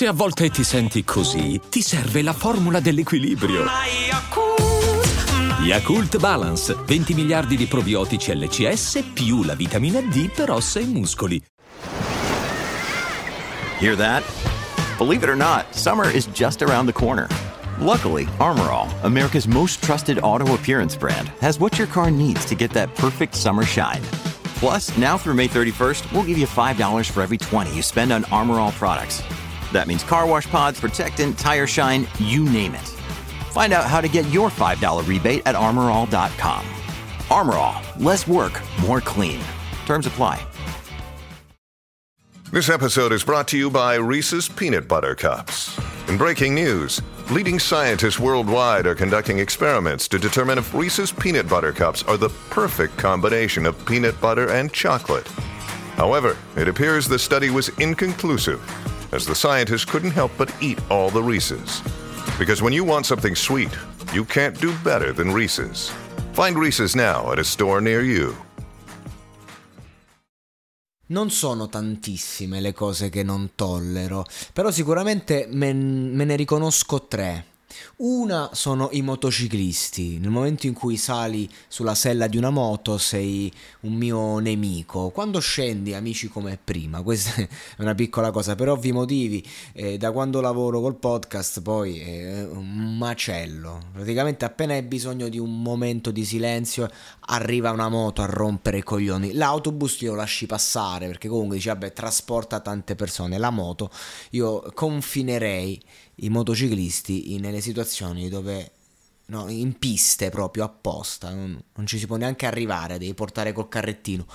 Se a volte ti senti così, ti serve la formula dell'equilibrio. Yakult Balance, 20 miliardi di probiotici LCS più la vitamina D per ossa e muscoli. Hear that? Believe it or not, summer is just around the corner. Luckily, Armorall, America's most trusted auto appearance brand, has what your car needs to get that perfect summer shine. Plus, now through May 31st, we'll give you $5 for every 20 you spend on Armorall products. That means car wash pods, protectant, tire shine, you name it. Find out how to get your $5 rebate at armorall.com. Armorall, less work, more clean. Terms apply. This episode is brought to you by Reese's Peanut Butter Cups. In breaking news, leading scientists worldwide are conducting experiments to determine if Reese's Peanut Butter Cups are the perfect combination of peanut butter and chocolate. However, it appears the study was inconclusive, as the scientists couldn't help but eat all the Reese's. Because when you want something sweet, you can't do better than Reese's. Find Reese's now at a store near you. Non sono tantissime le cose che non tollero, però sicuramente me, me ne riconosco tre. Una sono i motociclisti. Nel momento in cui sali sulla sella di una moto sei un mio nemico. Quando scendi, amici come prima. Questa è una piccola cosa. Per ovvi motivi, eh, da quando lavoro col podcast, poi è un macello. Praticamente appena hai bisogno di un momento di silenzio, arriva una moto a rompere i coglioni. L'autobus lo lasci passare perché comunque dici, vabbè, trasporta tante persone. La moto, io confinerei i motociclisti nelle situazioni dove no, in piste proprio apposta, non, non, ci si può neanche arrivare, devi portare col carrettino.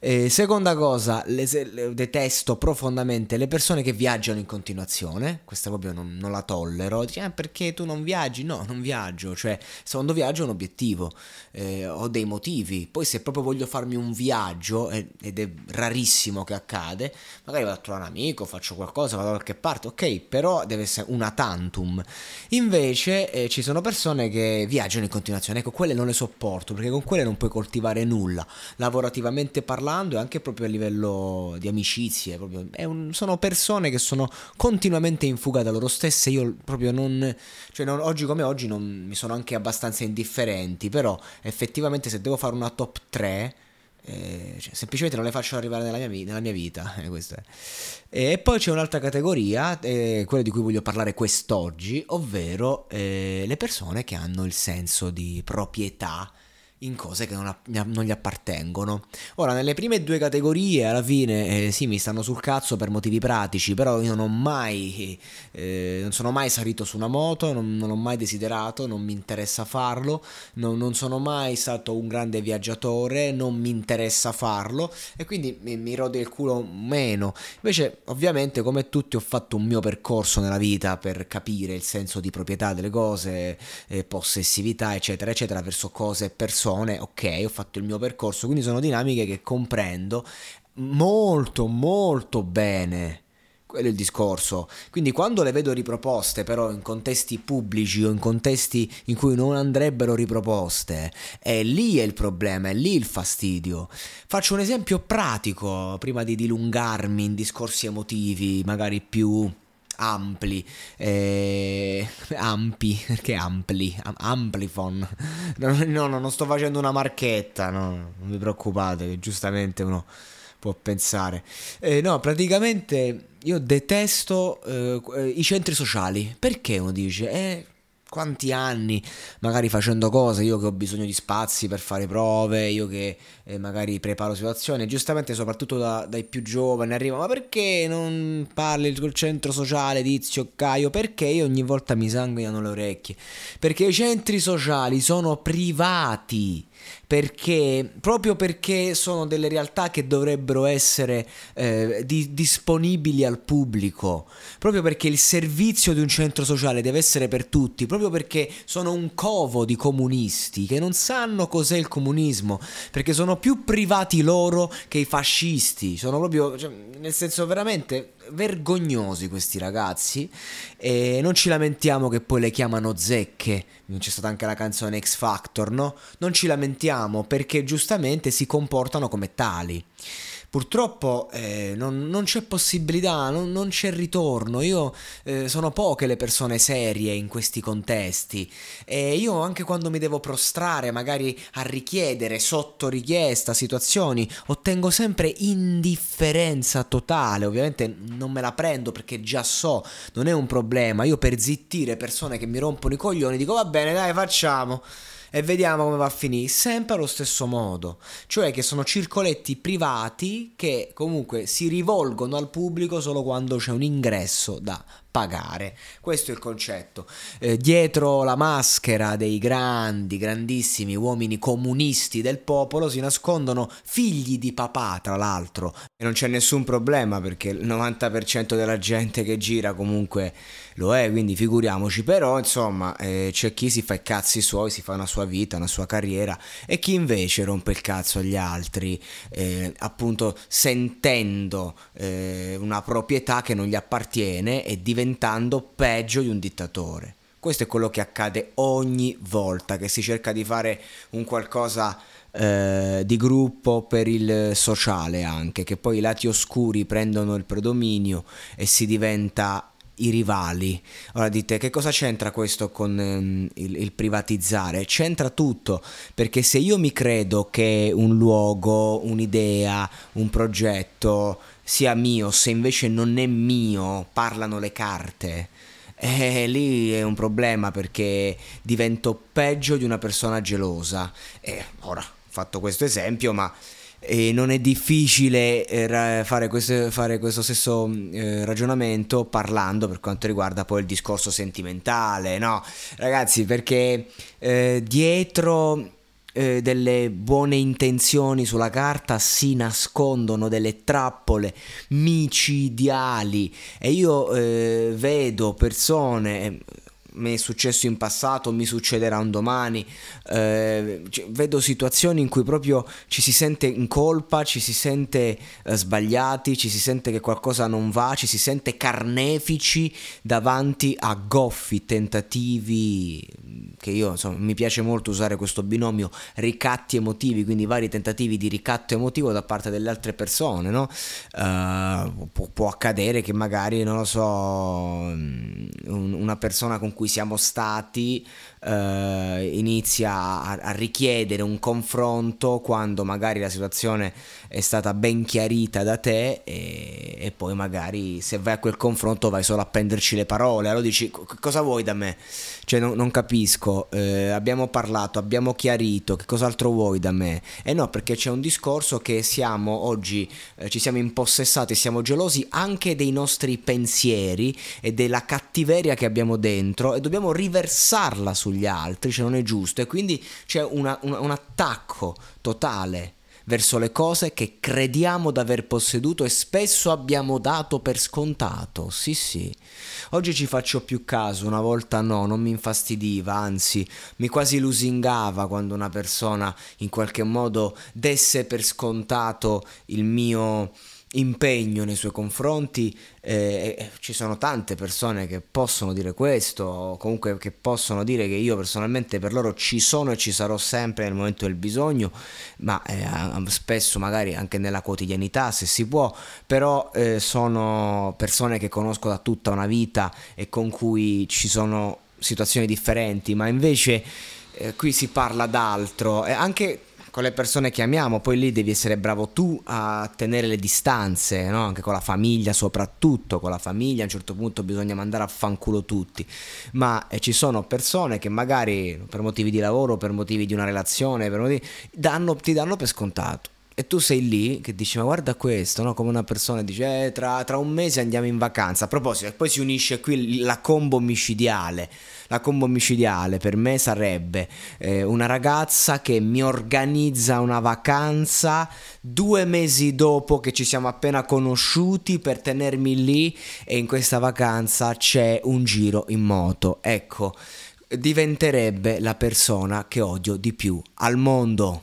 Eh, seconda cosa, le, le, detesto profondamente le persone che viaggiano in continuazione, questa proprio non, non la tollero, Dici, ah, perché tu non viaggi? No, non viaggio, cioè se quando viaggio ho un obiettivo, eh, ho dei motivi, poi se proprio voglio farmi un viaggio, eh, ed è rarissimo che accade, magari vado a trovare un amico, faccio qualcosa, vado da qualche parte, ok, però deve essere una tantum. Invece eh, ci sono persone che viaggiano in continuazione, ecco, quelle non le sopporto, perché con quelle non puoi coltivare nulla, lavorativamente parlando, parlando e anche proprio a livello di amicizie. Un, sono persone che sono continuamente in fuga da loro stesse. Io proprio non. Cioè, non, oggi come oggi non, mi sono anche abbastanza indifferenti. Però effettivamente, se devo fare una top 3. Eh, cioè, semplicemente non le faccio arrivare nella mia, nella mia vita. Eh, e poi c'è un'altra categoria, eh, quella di cui voglio parlare quest'oggi, ovvero eh, le persone che hanno il senso di proprietà in cose che non, a, non, gli appartengono. Ora, nelle prime due categorie, alla fine, eh, sì, mi stanno sul cazzo per motivi pratici, però io non ho mai, eh, non sono mai salito su una moto, non, non, ho mai desiderato, non mi interessa farlo, non, non, sono mai stato un grande viaggiatore, non mi interessa farlo e quindi mi, mi rode il culo meno. Invece, ovviamente, come tutti, ho fatto un mio percorso nella vita per capire il senso di proprietà delle cose, eh, possessività, eccetera, eccetera, verso cose e persone persone, ok, ho fatto il mio percorso, quindi sono dinamiche che comprendo molto molto bene. Quello è il discorso. Quindi quando le vedo riproposte però in contesti pubblici o in contesti in cui non andrebbero riproposte, è lì è il problema, è lì il fastidio. Faccio un esempio pratico prima di dilungarmi in discorsi emotivi, magari più ampli, eh, ampi, perché ampli, amplifon, no, no, non sto facendo una marchetta, no, non vi preoccupate, giustamente uno può pensare. Eh, no, praticamente io detesto eh, i centri sociali, perché uno dice, eh, quanti anni magari facendo cose, io che ho bisogno di spazi per fare prove, io che eh, magari preparo situazioni, giustamente soprattutto da, dai più giovani arriva, ma perché non parli col centro sociale Tizio Caio? Perché io ogni volta mi sanguinano le orecchie? Perché i centri sociali sono privati perché proprio perché sono delle realtà che dovrebbero essere eh, di, disponibili al pubblico, proprio perché il servizio di un centro sociale deve essere per tutti, proprio perché sono un covo di comunisti che non sanno cos'è il comunismo, perché sono più privati loro che i fascisti, sono proprio, cioè, nel senso veramente vergognosi questi ragazzi e non ci lamentiamo che poi le chiamano zecche, c'è stata anche la canzone X Factor, no? Non ci lamentiamo perché giustamente si comportano come tali. Purtroppo eh, non, non, c'è possibilità, non, non c'è ritorno. Io eh, sono poche le persone serie in questi contesti e io anche quando mi devo prostrare, magari a richiedere sotto richiesta situazioni, ottengo sempre indifferenza totale. Ovviamente non me la prendo perché già so, non è un problema. Io per zittire persone che mi rompono i coglioni dico va bene, dai, facciamo e vediamo come va a finire. Sempre allo stesso modo, cioè che sono circoletti privati che comunque si rivolgono al pubblico solo quando c'è un ingresso da pagare. Questo è il concetto. Eh, dietro la maschera dei grandi, grandissimi uomini comunisti del popolo si nascondono figli di papà, tra l'altro. E non c'è nessun problema perché il 90% della gente che gira comunque lo è, quindi figuriamoci. Però, insomma, eh, c'è chi si fa i cazzi suoi, si fa una sua vita, una sua carriera e chi invece rompe il cazzo agli altri, eh, appunto sentendo eh, una proprietà che non gli appartiene e diventa diventando peggio di un dittatore. Questo è quello che accade ogni volta che si cerca di fare un qualcosa eh, di gruppo per il sociale anche, che poi i lati oscuri prendono il predominio e si diventa i rivali. Ora dite che cosa c'entra questo con um, il, il, privatizzare? C'entra tutto, perché se io mi credo che un luogo, un'idea, un progetto sia mio, se invece non è mio, parlano le carte. Eh, lì è un problema perché divento peggio di una persona gelosa. E ora ho fatto questo esempio, ma e non è difficile eh, fare questo, fare questo stesso eh, ragionamento parlando per quanto riguarda poi il discorso sentimentale, no? Ragazzi, perché eh, dietro eh, delle buone intenzioni sulla carta si nascondono delle trappole micidiali e io vedo persone mi è successo in passato, mi succederà un domani. Eh, vedo situazioni in cui proprio ci si sente in colpa, ci si sente eh, sbagliati, ci si sente che qualcosa non va, ci si sente carnefici davanti a goffi tentativi che io insomma mi piace molto usare questo binomio ricatti emotivi, quindi vari tentativi di ricatto emotivo da parte delle altre persone, no? Uh, può, può, accadere che magari, non lo so, mm, una persona con cui siamo stati uh, inizia a, a, richiedere un confronto quando magari la situazione è stata ben chiarita da te e, e poi magari se vai a quel confronto vai solo a prenderci le parole, allora dici cosa vuoi da me? Cioè non, non capisco, eh, abbiamo parlato, abbiamo chiarito, che cos'altro vuoi da me? E eh no, perché c'è un discorso che siamo oggi, eh, ci siamo impossessati, siamo gelosi anche dei nostri pensieri e della cattiveria che abbiamo dentro e dobbiamo riversarla sugli altri, cioè non è giusto. E quindi c'è una, una, un attacco totale verso le cose che crediamo d'aver posseduto e spesso abbiamo dato per scontato. Sì, sì. Oggi ci faccio più caso, una volta no, non mi infastidiva, anzi mi quasi lusingava quando una persona in qualche modo desse per scontato il mio impegno nei suoi confronti eh, ci sono tante persone che possono dire questo o comunque che possono dire che io personalmente per loro ci sono e ci sarò sempre nel momento del bisogno ma eh, spesso magari anche nella quotidianità se si può però eh, sono persone che conosco da tutta una vita e con cui ci sono situazioni differenti ma invece eh, qui si parla d'altro. E anche con le persone che amiamo, poi lì devi essere bravo tu a tenere le distanze, no? anche con la famiglia, soprattutto con la famiglia, a un certo punto bisogna mandare a fanculo tutti, ma eh, ci sono persone che magari per motivi di lavoro, per motivi di una relazione, motivi, danno, ti danno per scontato e tu sei lì che dici, ma guarda questo, no? come una persona dice, eh, tra, tra, un mese andiamo in vacanza. A proposito, e poi si unisce qui la combo micidiale. La combo micidiale per me sarebbe eh, una ragazza che mi organizza una vacanza due mesi dopo che ci siamo appena conosciuti per tenermi lì e in questa vacanza c'è un giro in moto. Ecco, diventerebbe la persona che odio di più al mondo.